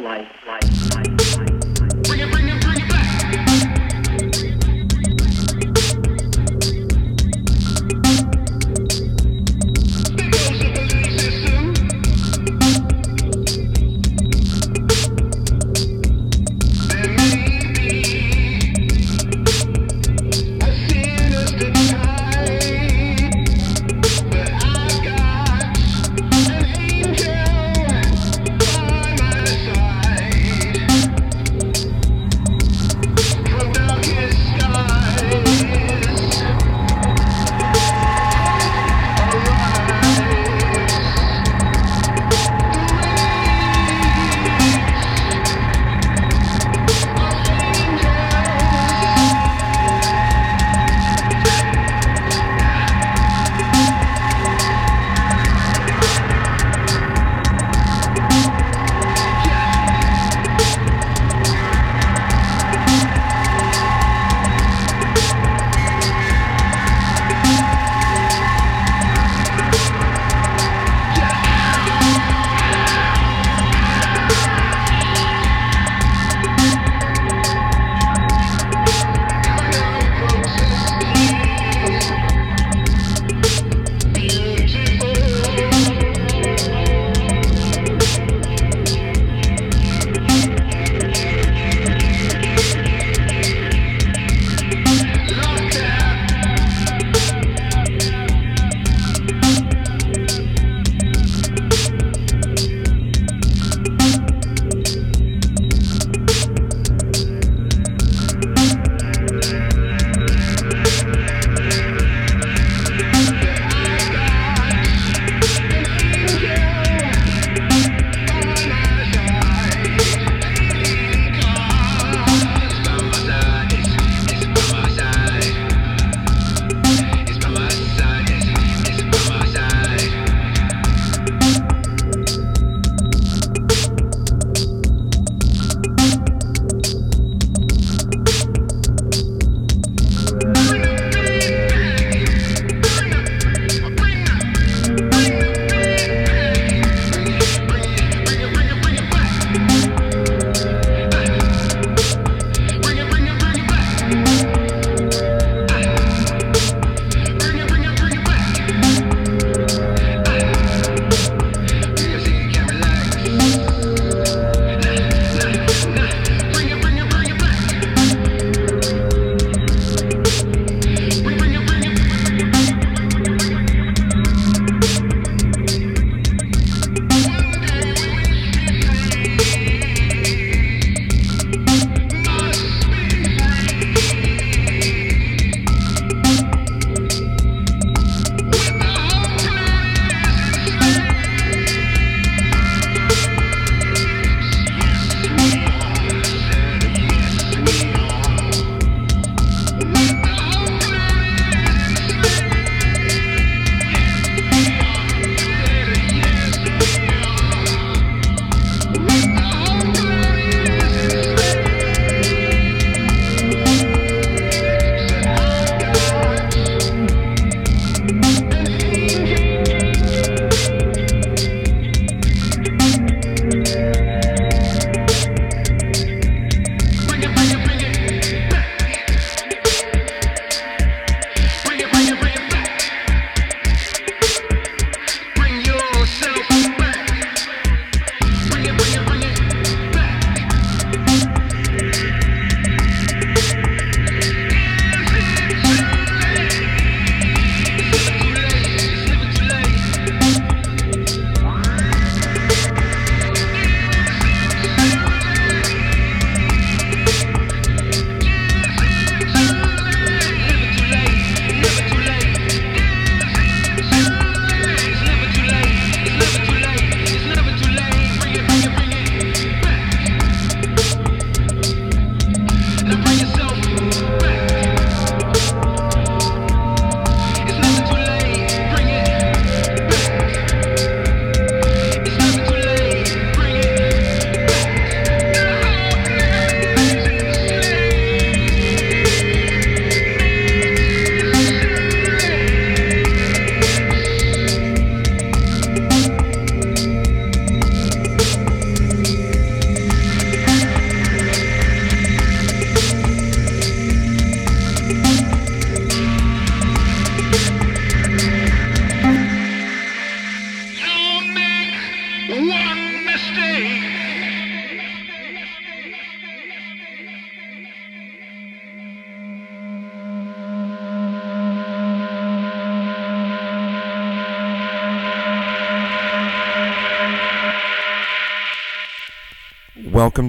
life, life,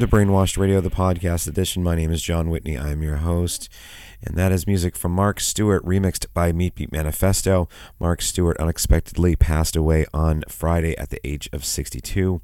to Brainwashed Radio, the podcast edition. My name is John Whitney. I'm your host, and that is music from Mark Stewart, remixed by Meat Beat Manifesto. Mark Stewart unexpectedly passed away on Friday at the age of 62.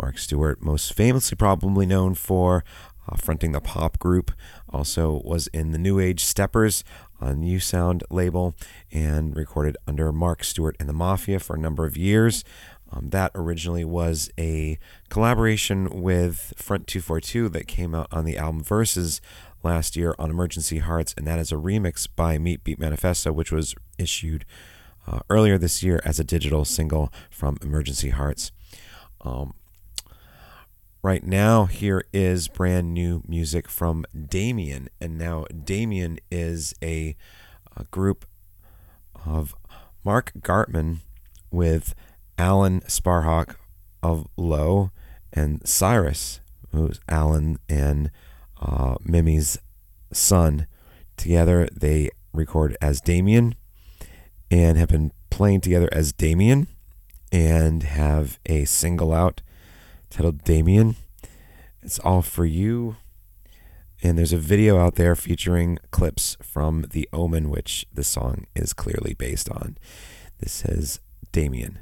Mark Stewart, most famously probably known for uh, fronting the pop group, also was in the New Age Steppers on On-U Sound label and recorded under Mark Stewart and the Mafia for a number of years. Um, that originally was a collaboration with Front 242 that came out on the album Verses last year on Emergency Hearts, and that is a remix by Meat Beat Manifesto, which was issued uh, earlier this year as a digital single from Emergency Hearts. Um, right now, here is brand new music from Damien, and now Damien is a, a group of Mark Gartman with Alan Sparhawk of Low and Cyrus, who's Alan and uh, Mimi's son. Together, they record as Damien and have been playing together as Damien and have a single out titled Damien. It's all for you. And there's a video out there featuring clips from The Omen, which the song is clearly based on. This says Damien.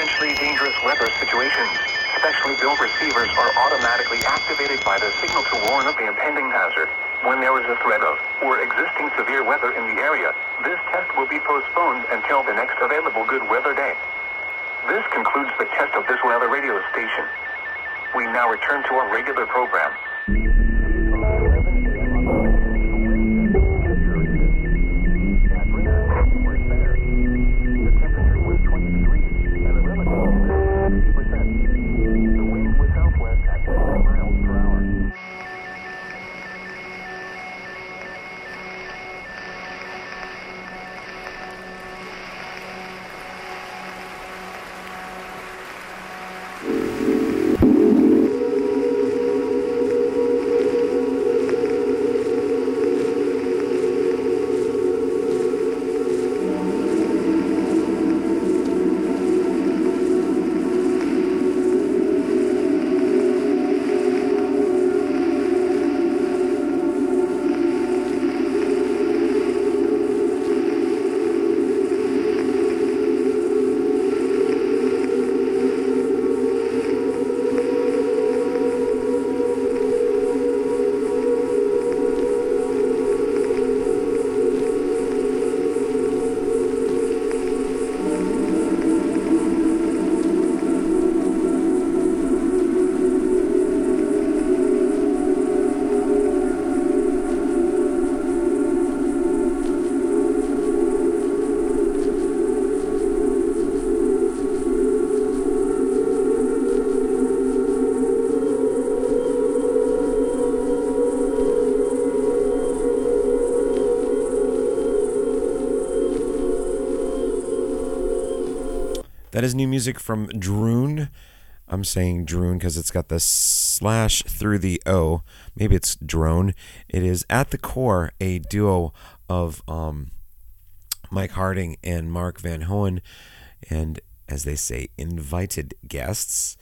potentially dangerous weather situations. Specially built receivers are automatically activated by the signal to warn of the impending hazard. When there is a threat of or existing severe weather in the area, this test will be postponed until the next available good weather day. This concludes the test of this weather radio station. We now return to our regular program. That is new music from droone. I'm saying droone because it's got the slash through the O. Maybe it's drone. It is at the core a duo of um, Mike Harding and Mark Van Hoen, and as they say, invited guests.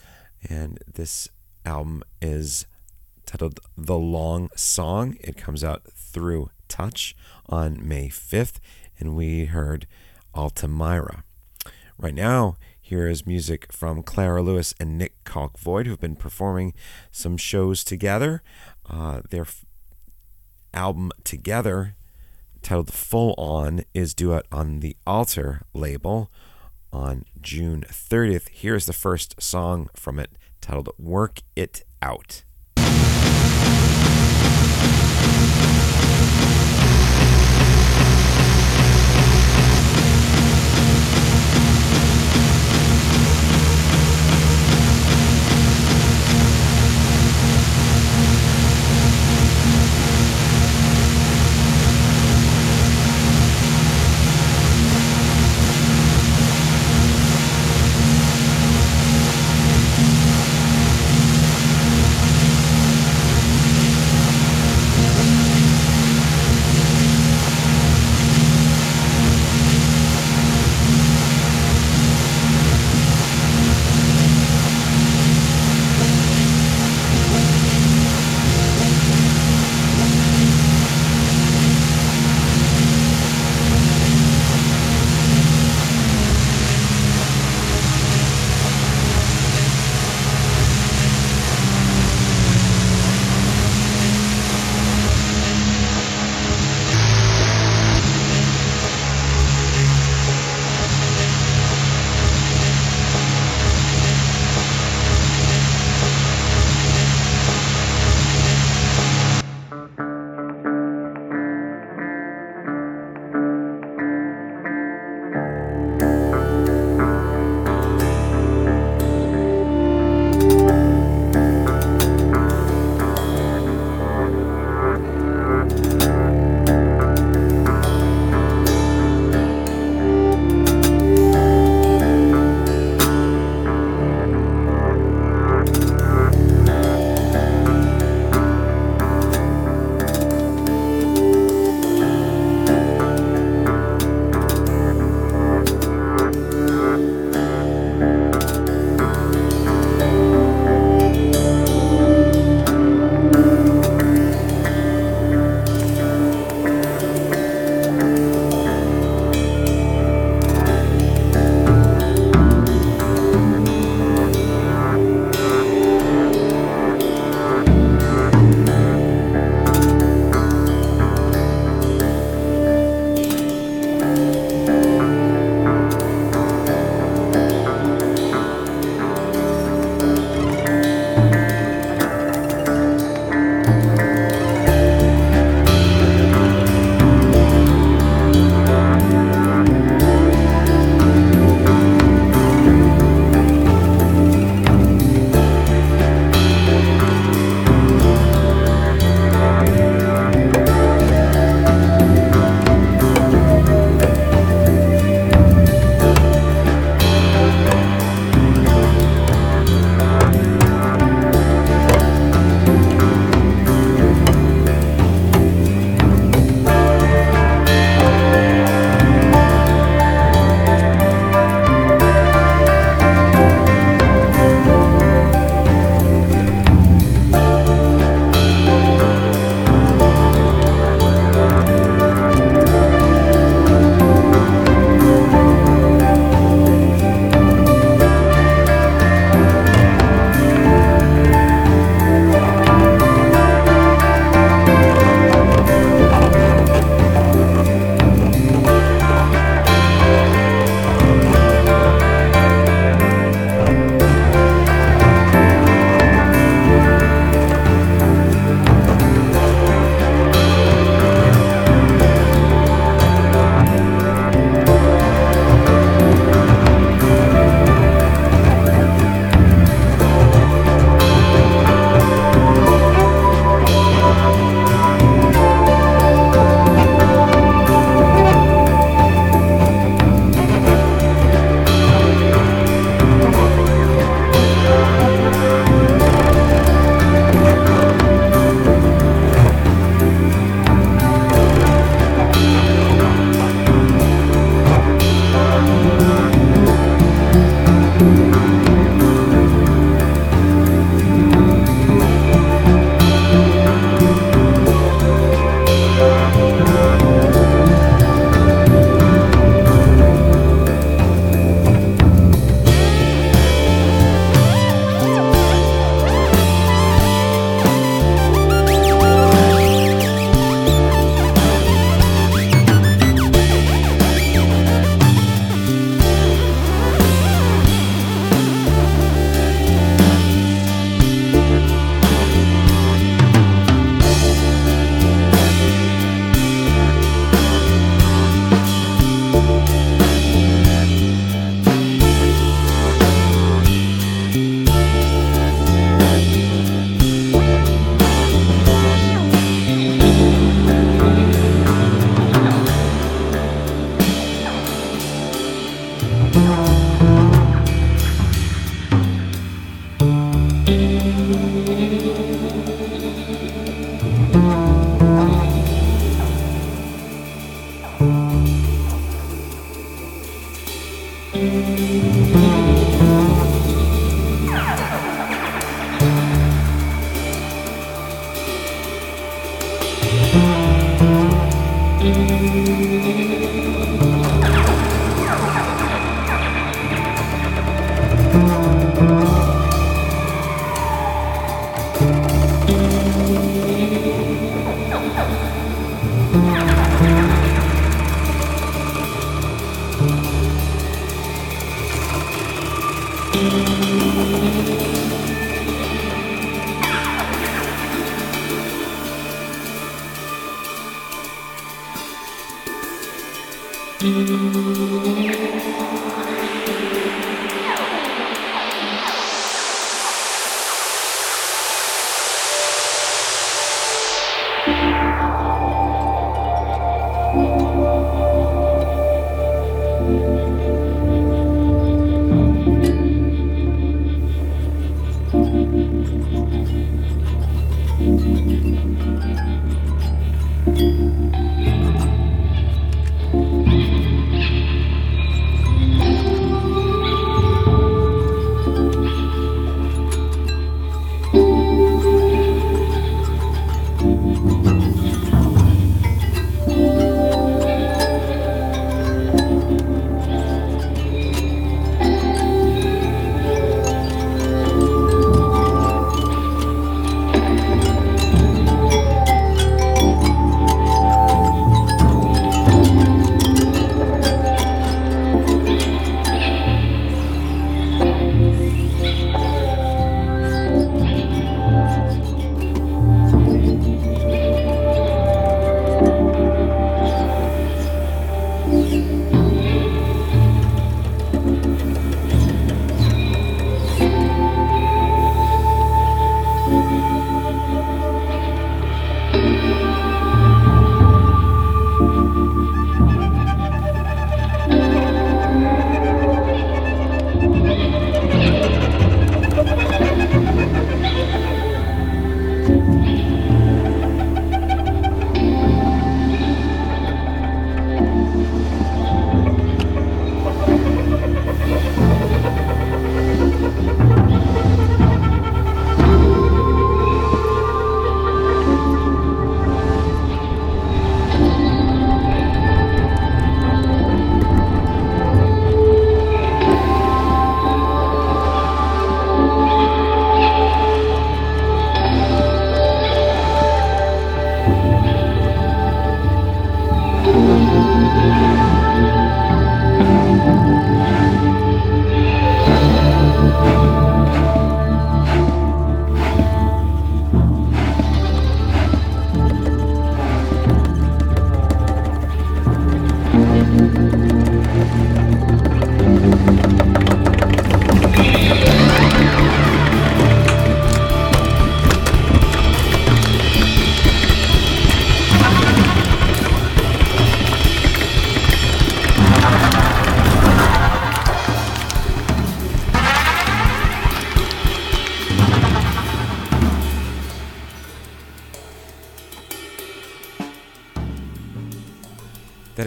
And this album is titled The Long Song. It comes out through Touch on May 5th, and we heard Altamira. Right now, here is music from Klara Lewis and Nik Colk Void, who've been performing some shows together. Uh, their f- album together, titled Full On, is due out on the Altar label on June 30th. Here's the first song from it, titled Work It Out.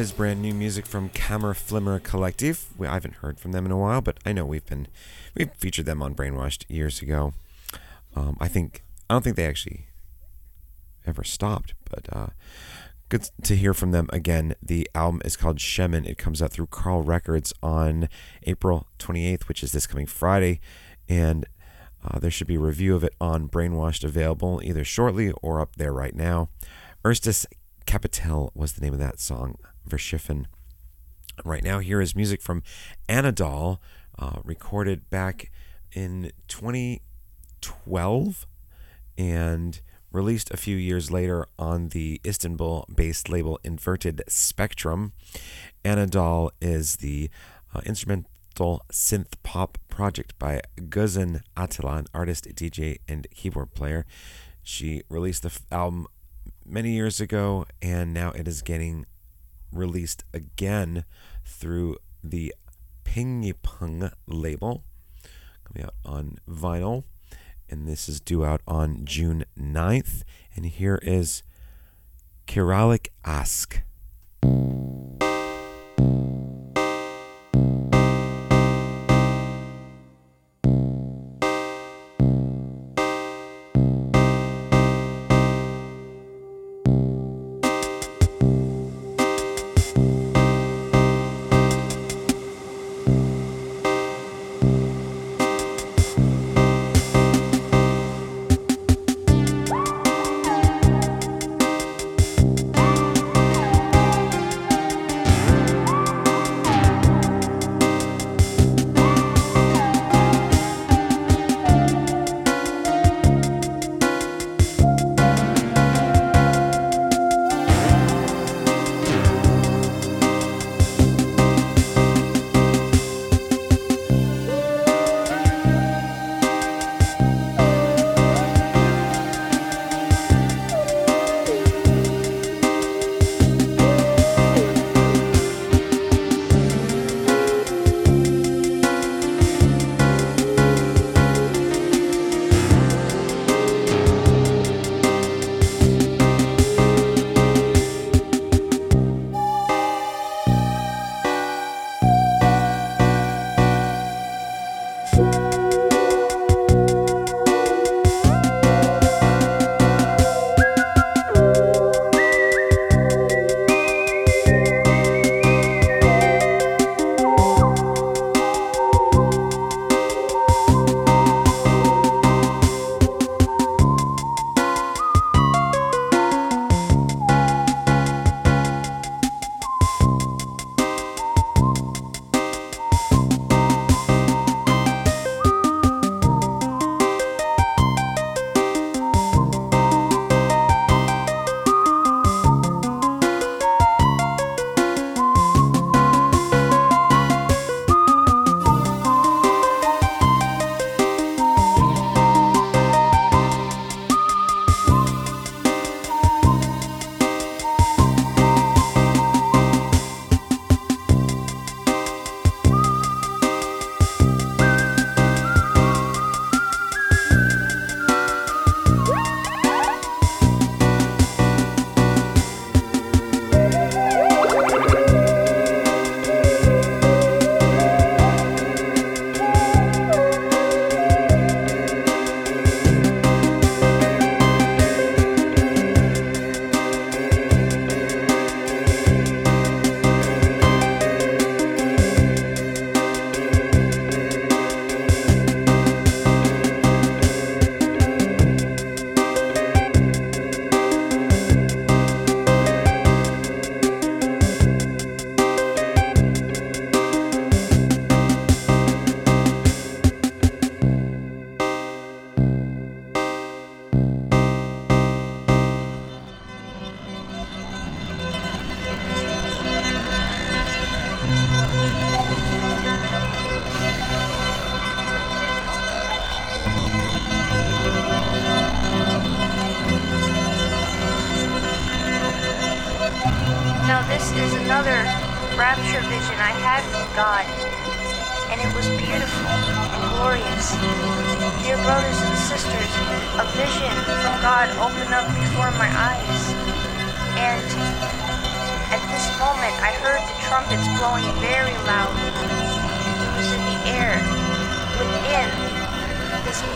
Is brand new music from Kammerflimmer Kollektief. We, I haven't heard from them in a while, but I know we've been we've featured them on Brainwashed years ago. Um, I think I don't think they actually ever stopped, but uh, good to hear from them again. The album is called Schemen. It comes out through Karlrecords on April 28th, which is this coming Friday, and uh, there should be a review of it on Brainwashed available either shortly or up there right now. Erstes Kapitel was the name of that song, Verschliffen. Right now, here is music from Anadol, uh, recorded back in 2012 and released a few years later on the Istanbul based label Inverted Spectrum. Anadol is the uh, instrumental synth pop project by Gözen Atila, an artist, DJ, and keyboard player. She released the f- album many years ago, and now it is getting released again through the Pingipung label, coming out on vinyl. and this is due out on June 9th. And here is Kiralik Ask.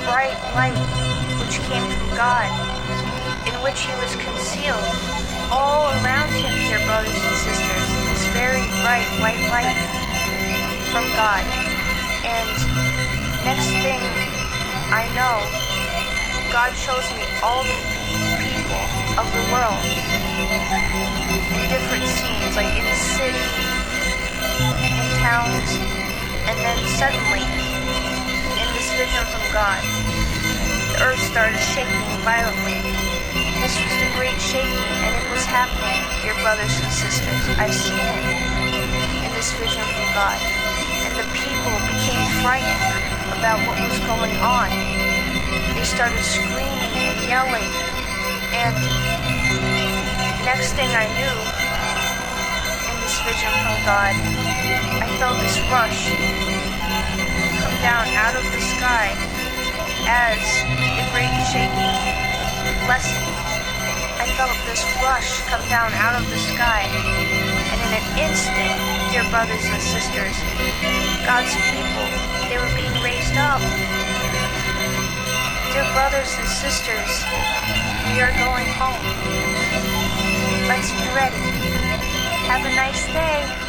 Bright light which came from God, in which he was concealed all around him, dear brothers and sisters, this very bright white light from God. And next thing I know, God shows me all the people of the world in different scenes, like in the city, in towns, and then suddenly, vision from God, the earth started shaking violently. This was the great shaking, and it was happening, dear brothers and sisters. I've seen it in this vision from God. And the people became frightened about what was going on. They started screaming and yelling. And next thing I knew, in this vision from God, I felt this rush down out of the sky as the great shaking blessing, I felt this rush come down out of the sky. And in an instant, dear brothers and sisters, God's people, they were being raised up. Dear brothers and sisters, we are going home. Let's be ready. Have a nice day.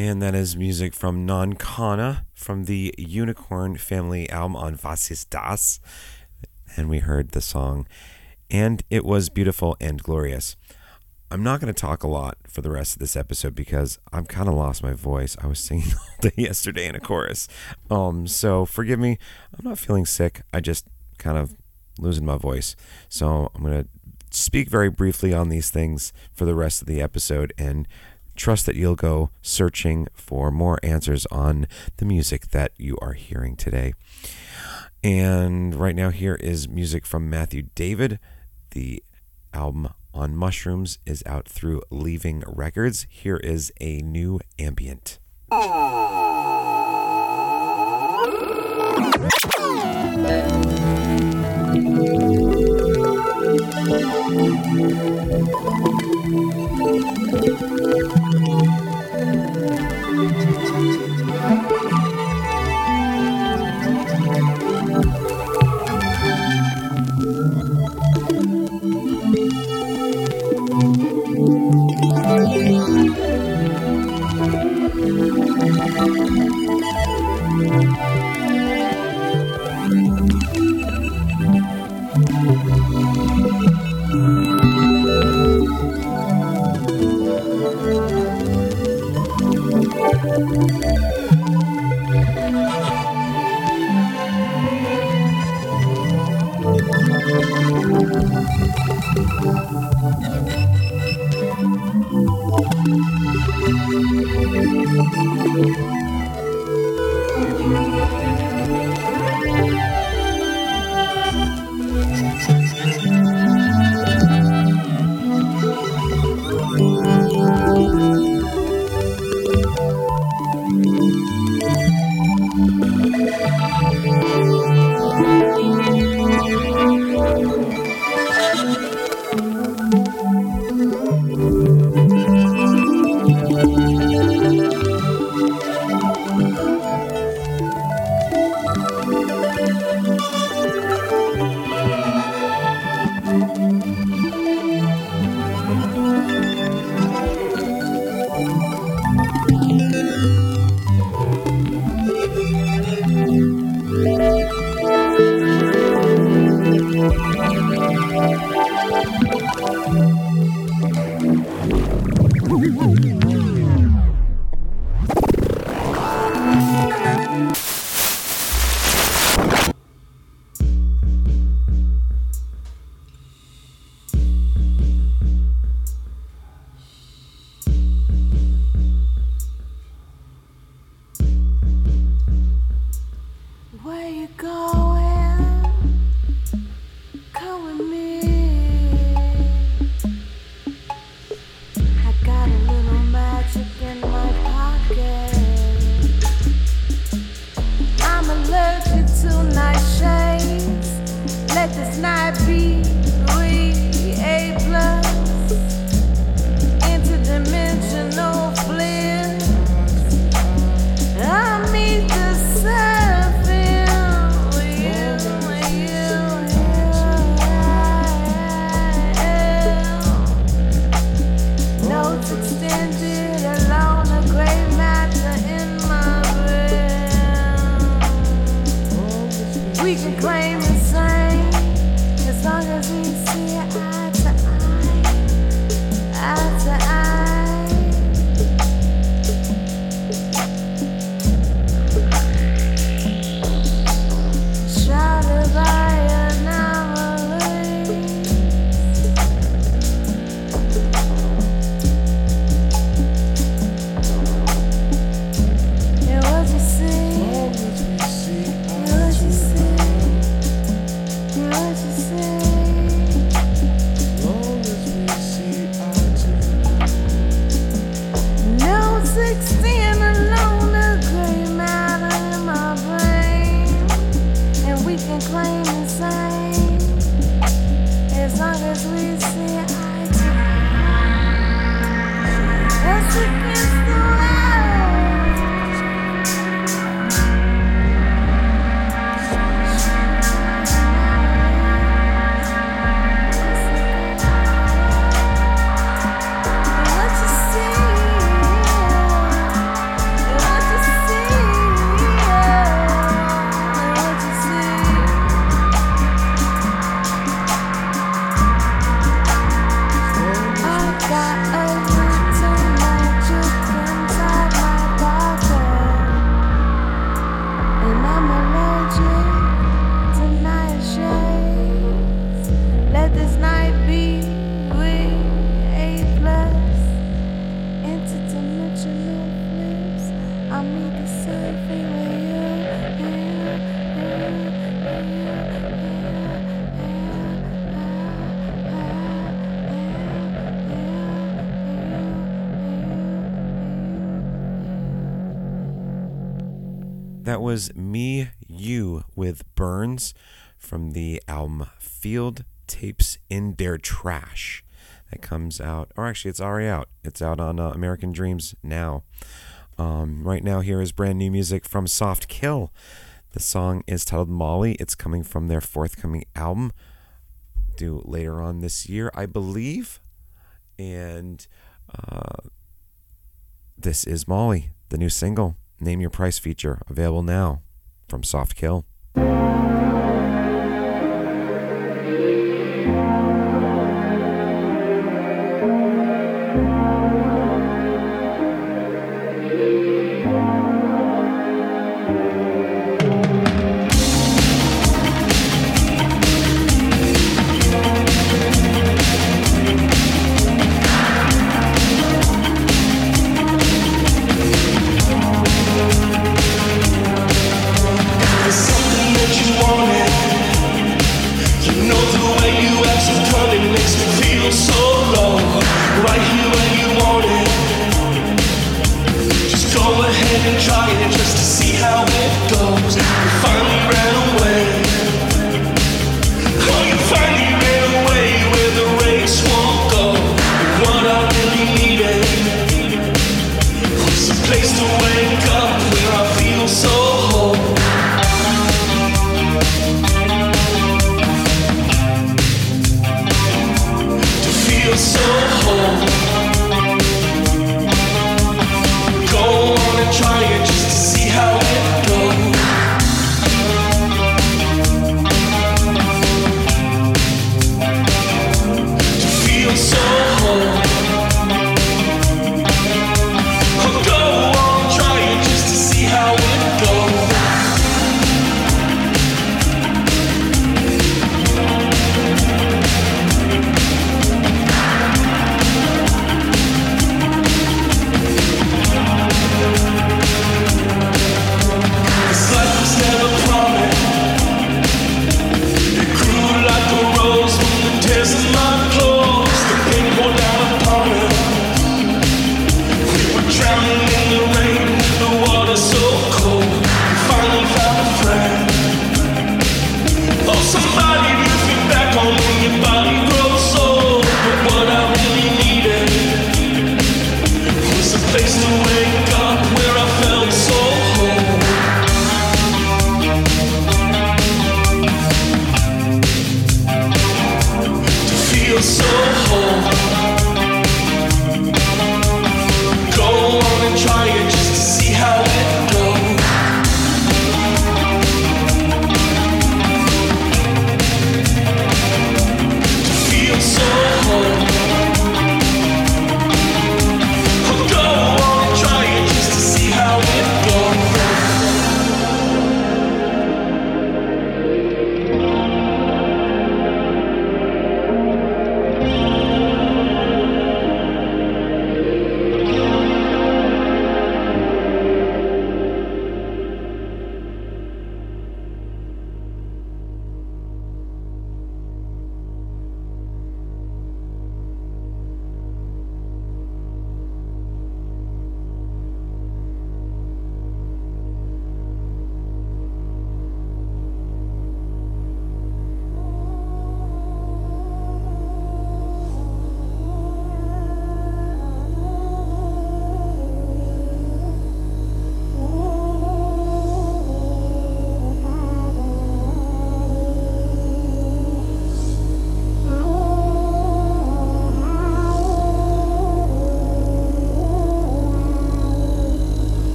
And that is music from Nonconnah from the Unicorn Family album on Was ist das? And we heard the song, and it was beautiful and glorious. I'm not going to talk a lot for the rest of this episode because I've kind of lost my voice. I was singing all day yesterday in a chorus. Um, so forgive me. I'm not feeling sick. I just kind of losing my voice. So I'm going to speak very briefly on these things for the rest of the episode and trust that you'll go searching for more answers on the music that you are hearing today. And right now, here is music from Matthew David. The album on mushrooms is out through Leaving Records. Here is a new ambient. Where you go? Was Me You with Burns from the album Field Tapes in Der Trash. That comes out, or actually, it's already out. It's out on uh, American Dreams now. Um, right now, here is brand new music from Soft Kill. The song is titled Molly. It's coming from their forthcoming album, due later on this year, I believe. And uh, this is Molly, the new single. Name Your Price feature, available now from Soft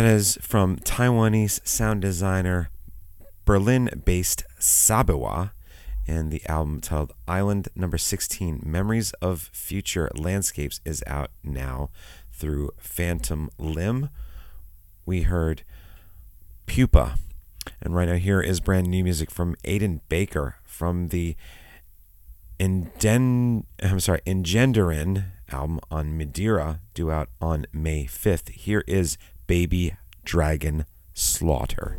That is from Taiwanese sound designer Berlin based Sabiwa and the album titled Island Number 16 Memories of Future Landscapes is out now through Phantom Limb. We heard Pupa. And right now, here is brand new music from Aidan Baker from the Inden, I'm sorry, Engenderine album on Midira, due out on May 5th. Here is Baby Dragon Slaughter.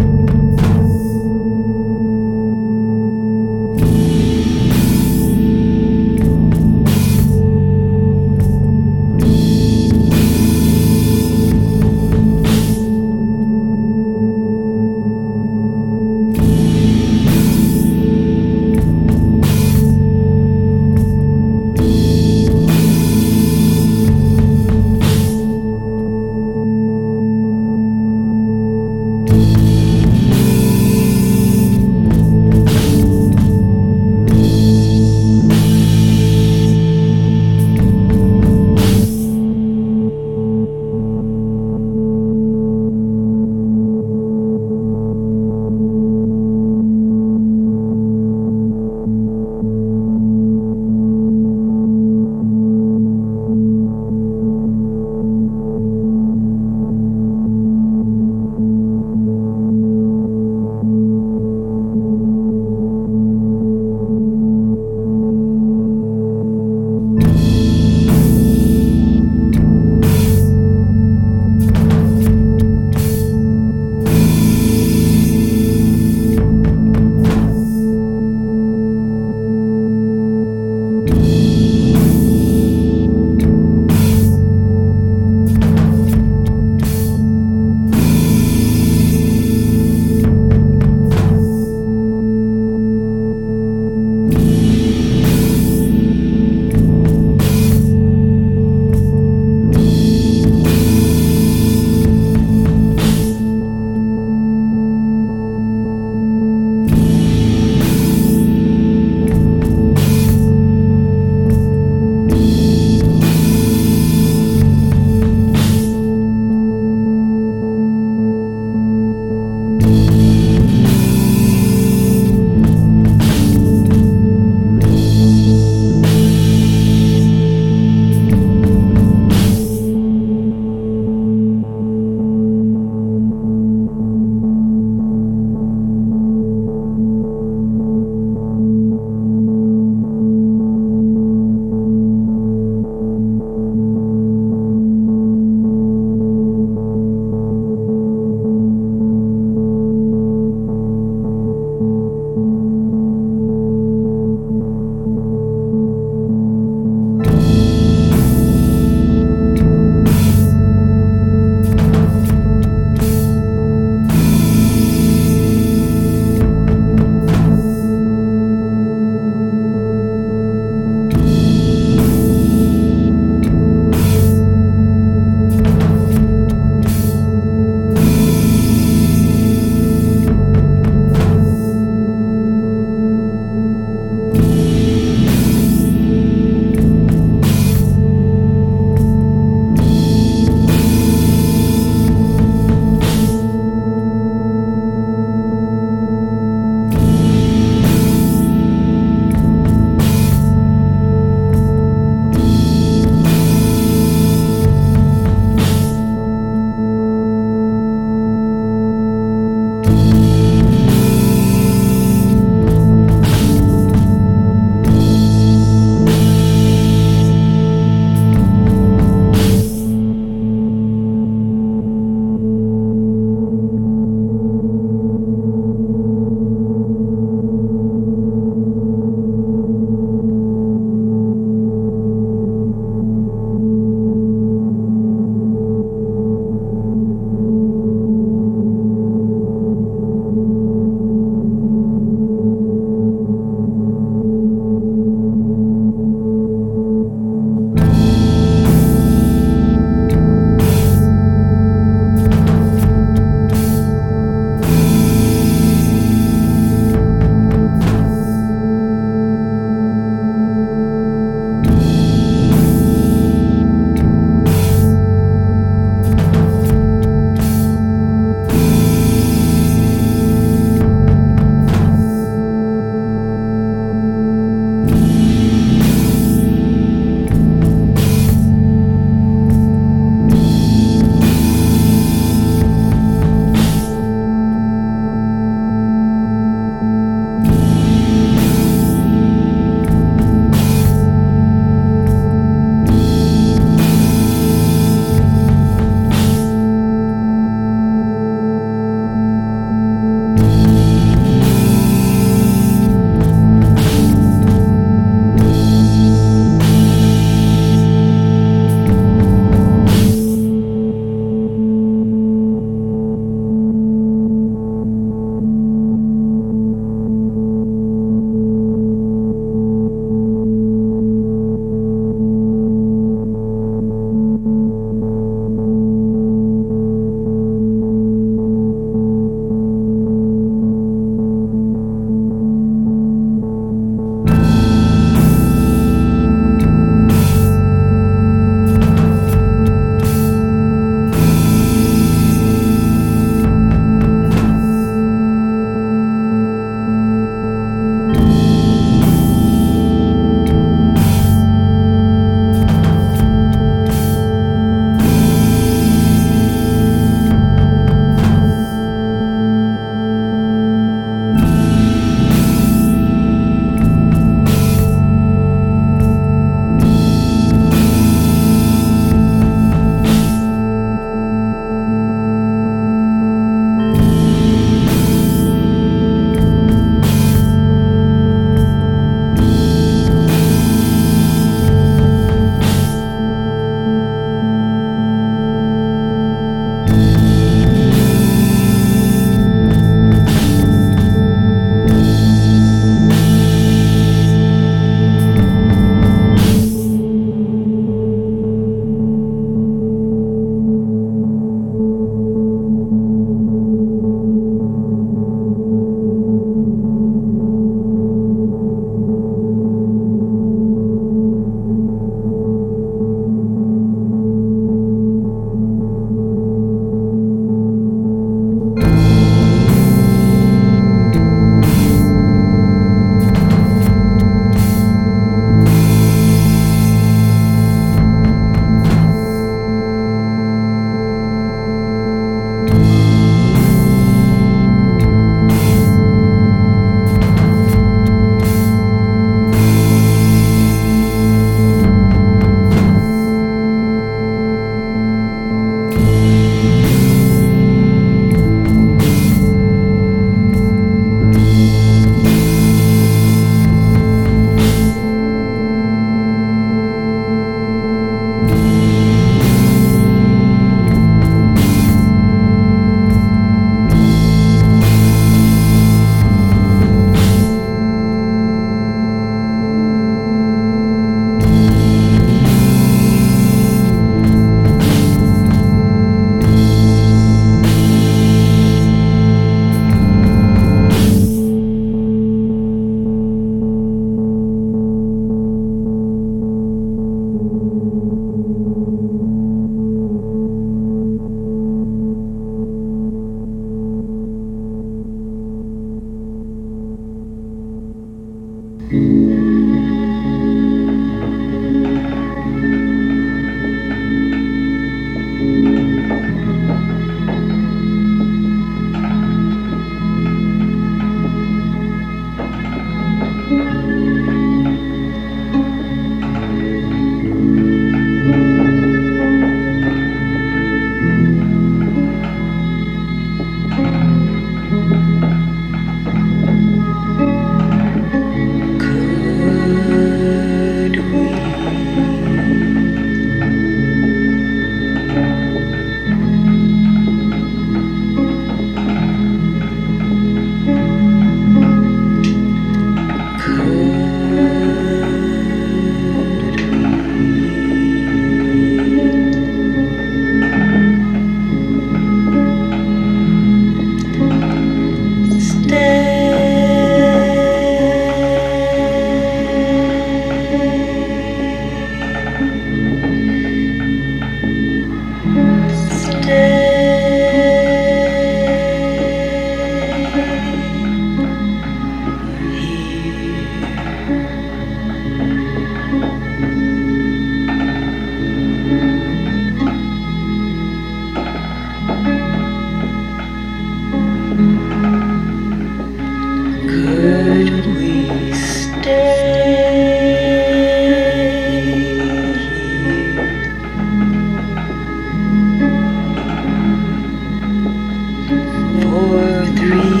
Three.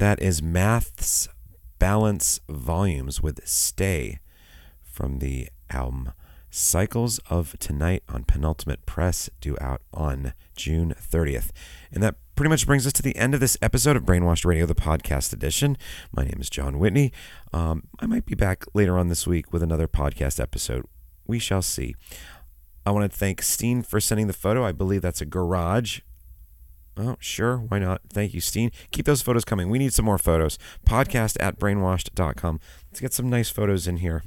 And that is Maths Balance Volumes with Stay from the album Cycles of Tonight on Penultimate Press, due out on June 30th. And that pretty much brings us to the end of this episode of Brainwashed Radio, the podcast edition. My name is Jon Whitney. Um, I might be back later on this week with another podcast episode. We shall see. I want to thank Steen for sending the photo. I believe that's a garage Oh, sure. Why not? Thank you, Steen. Keep those photos coming. We need some more photos. Podcast at brainwashed.com. Let's get some nice photos in here.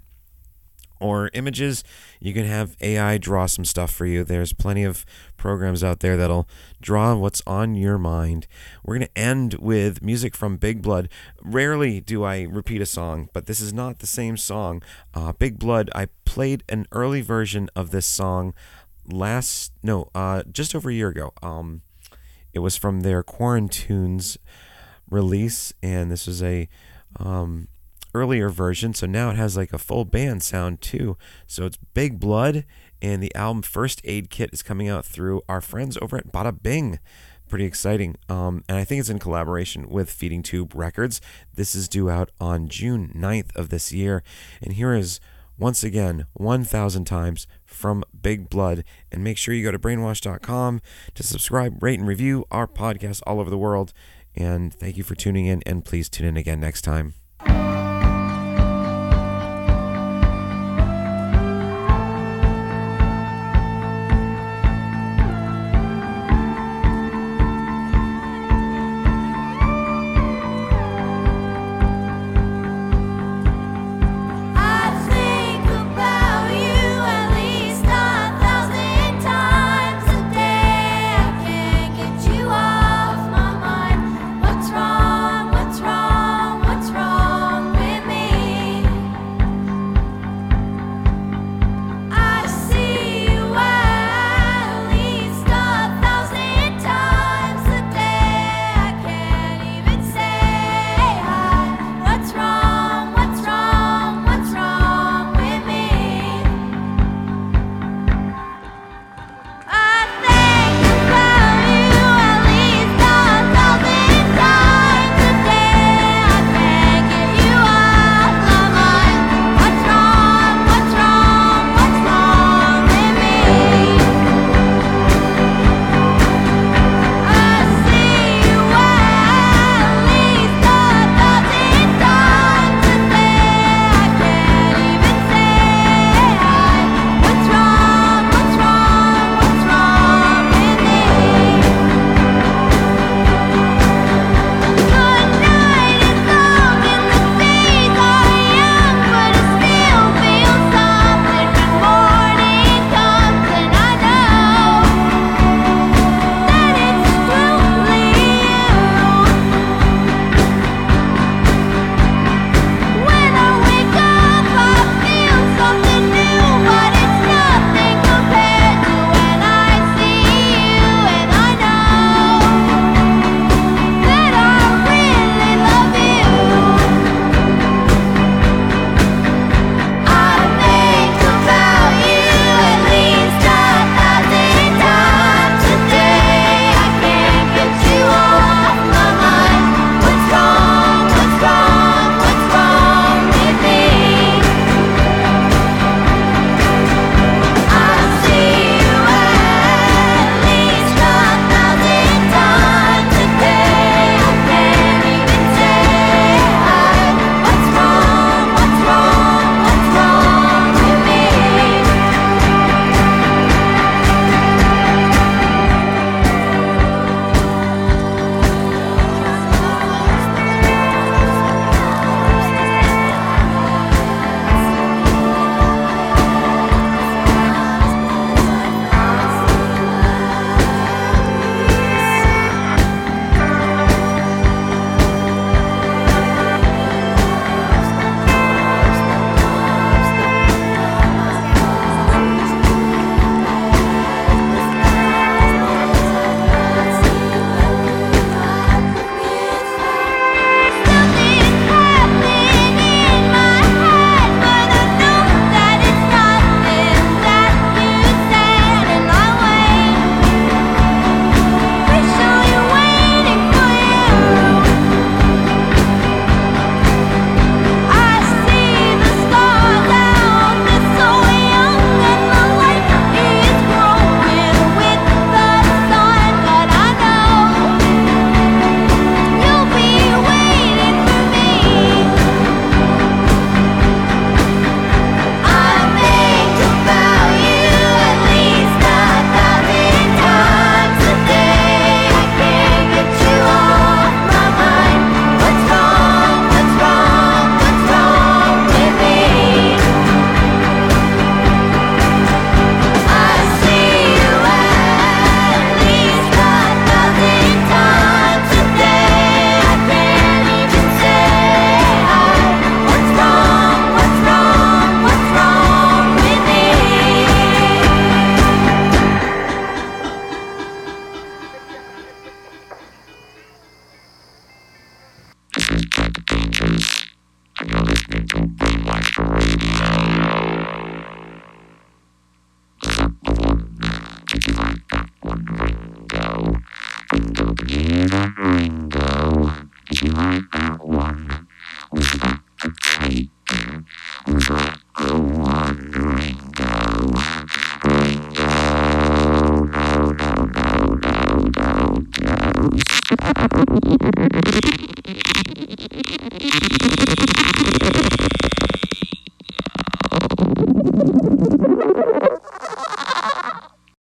Or images. You can have AI draw some stuff for you. There's plenty of programs out there that'll draw what's on your mind. We're going to end with music from Big Blood. Rarely do I repeat a song, but this is not the same song. Uh, Big Blood, I played an early version of this song last, no, uh, just over a year ago. Um, it was from their Quarantunes release, and this was a um, earlier version. So now it has like a full band sound too. So it's Big Blood, and the album First Aid Kit is coming out through our friends over at Ba Da Bing. Pretty exciting. Um, and I think it's in collaboration with Feeding Tube Records. This is due out on June 9th of this year. And here is once again 1000 times from Big Blood. And make sure you go to brainwash.com to subscribe, rate, and review our podcast all over the world. And thank you for tuning in, and please tune in again next time.